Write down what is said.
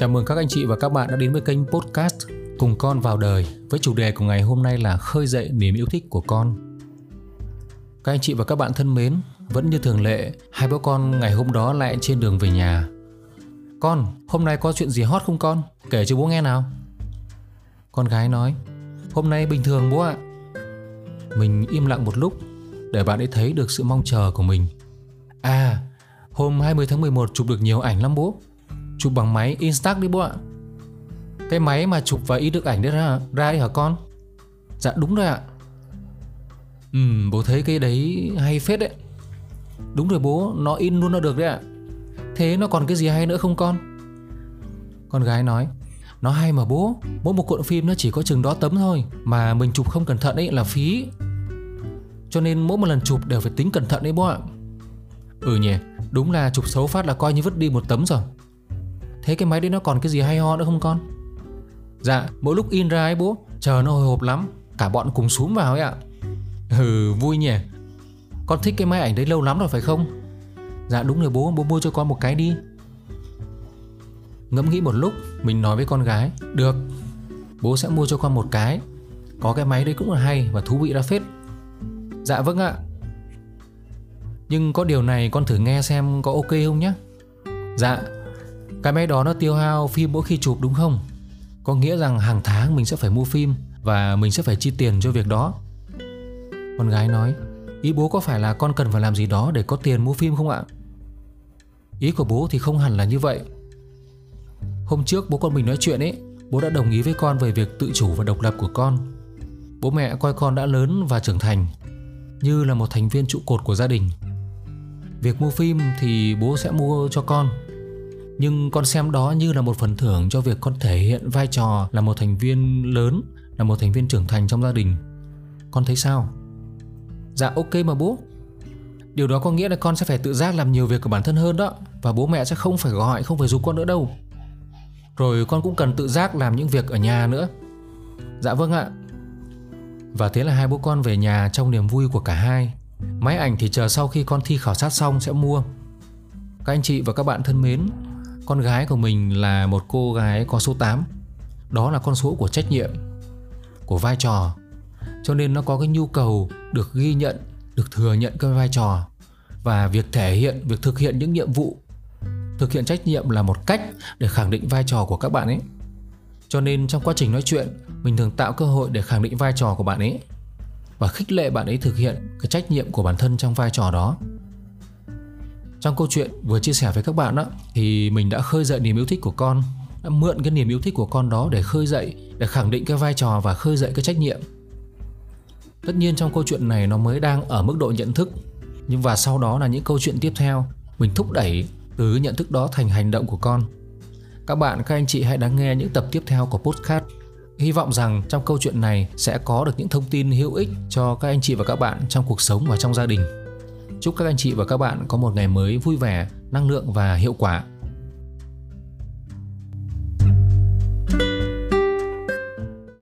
Chào mừng các anh chị và các bạn đã đến với kênh podcast Cùng con vào đời với chủ đề của ngày hôm nay là khơi dậy niềm yêu thích của con. Các anh chị và các bạn thân mến, vẫn như thường lệ, hai bố con ngày hôm đó lại trên đường về nhà. Con, hôm nay có chuyện gì hot không con? Kể cho bố nghe nào. Con gái nói, hôm nay bình thường bố ạ. Mình im lặng một lúc để bạn ấy thấy được sự mong chờ của mình. À, hôm 20 tháng 11 chụp được nhiều ảnh lắm bố. Chụp bằng máy Instax đi bố ạ. Cái máy mà chụp và in được ảnh đấy ra, ra đấy hả con? Dạ đúng rồi ạ. Ừ, bố thấy cái đấy hay phết đấy. Đúng rồi bố, nó in luôn nó được đấy ạ. Thế nó còn cái gì hay nữa không con? Con gái nói, nó hay mà bố, mỗi một cuộn phim nó chỉ có chừng đó tấm thôi, mà mình chụp không cẩn thận ấy là phí. Cho nên mỗi một lần chụp đều phải tính cẩn thận đấy bố ạ. Ừ nhỉ, đúng là chụp xấu phát là coi như vứt đi một tấm rồi. Thế cái máy đấy nó còn cái gì hay ho nữa không con? Dạ, mỗi lúc in ra ấy bố, chờ nó hồi hộp lắm, cả bọn cùng xuống vào ấy ạ. Ừ, vui nhỉ. Con thích cái máy ảnh đấy lâu lắm rồi phải không? Dạ đúng rồi bố, bố mua cho con một cái đi. Ngẫm nghĩ một lúc, mình nói với con gái, được, bố sẽ mua cho con một cái. Có cái máy đấy cũng là hay và thú vị ra phết. Dạ vâng ạ. Nhưng có điều này con thử nghe xem có ok không nhé. Dạ, cái máy đó nó tiêu hao phim mỗi khi chụp đúng không? Có nghĩa rằng hàng tháng mình sẽ phải mua phim và mình sẽ phải chi tiền cho việc đó. Con gái nói, ý bố có phải là con cần phải làm gì đó để có tiền mua phim không ạ? Ý của bố thì không hẳn là như vậy. Hôm trước bố con mình nói chuyện ấy, bố đã đồng ý với con về việc tự chủ và độc lập của con. Bố mẹ coi con đã lớn và trưởng thành, như là một thành viên trụ cột của gia đình. Việc mua phim thì bố sẽ mua cho con nhưng con xem đó như là một phần thưởng cho việc con thể hiện vai trò là một thành viên lớn, là một thành viên trưởng thành trong gia đình. Con thấy sao? Dạ ok mà bố. Điều đó có nghĩa là con sẽ phải tự giác làm nhiều việc của bản thân hơn đó, và bố mẹ sẽ không phải gọi, không phải giúp con nữa đâu. Rồi con cũng cần tự giác làm những việc ở nhà nữa. Dạ vâng ạ. Và thế là hai bố con về nhà trong niềm vui của cả hai. Máy ảnh thì chờ sau khi con thi khảo sát xong sẽ mua. Các anh chị và các bạn thân mến con gái của mình là một cô gái có số 8 Đó là con số của trách nhiệm Của vai trò. Cho nên nó có cái nhu cầu được ghi nhận Được thừa nhận cái vai trò. Và việc thể hiện, việc thực hiện những nhiệm vụ Thực hiện trách nhiệm là một cách để khẳng định vai trò của các bạn ấy. Cho nên trong quá trình nói chuyện Mình thường tạo cơ hội để khẳng định vai trò của bạn ấy Và khích lệ bạn ấy thực hiện cái trách nhiệm của bản thân trong vai trò đó trong câu chuyện vừa chia sẻ với các bạn đó thì mình đã khơi dậy niềm yêu thích của con, đã mượn cái niềm yêu thích của con đó để khơi dậy, để khẳng định cái vai trò và khơi dậy cái trách nhiệm. Tất nhiên trong câu chuyện này nó mới đang ở mức độ nhận thức. Nhưng và sau đó là những câu chuyện tiếp theo, mình thúc đẩy từ nhận thức đó thành hành động của con. Các bạn, các anh chị hãy lắng nghe những tập tiếp theo của podcast. Hy vọng rằng trong câu chuyện này sẽ có được những thông tin hữu ích cho các anh chị và các bạn trong cuộc sống và trong gia đình. Chúc các anh chị và các bạn có một ngày mới vui vẻ, năng lượng và hiệu quả.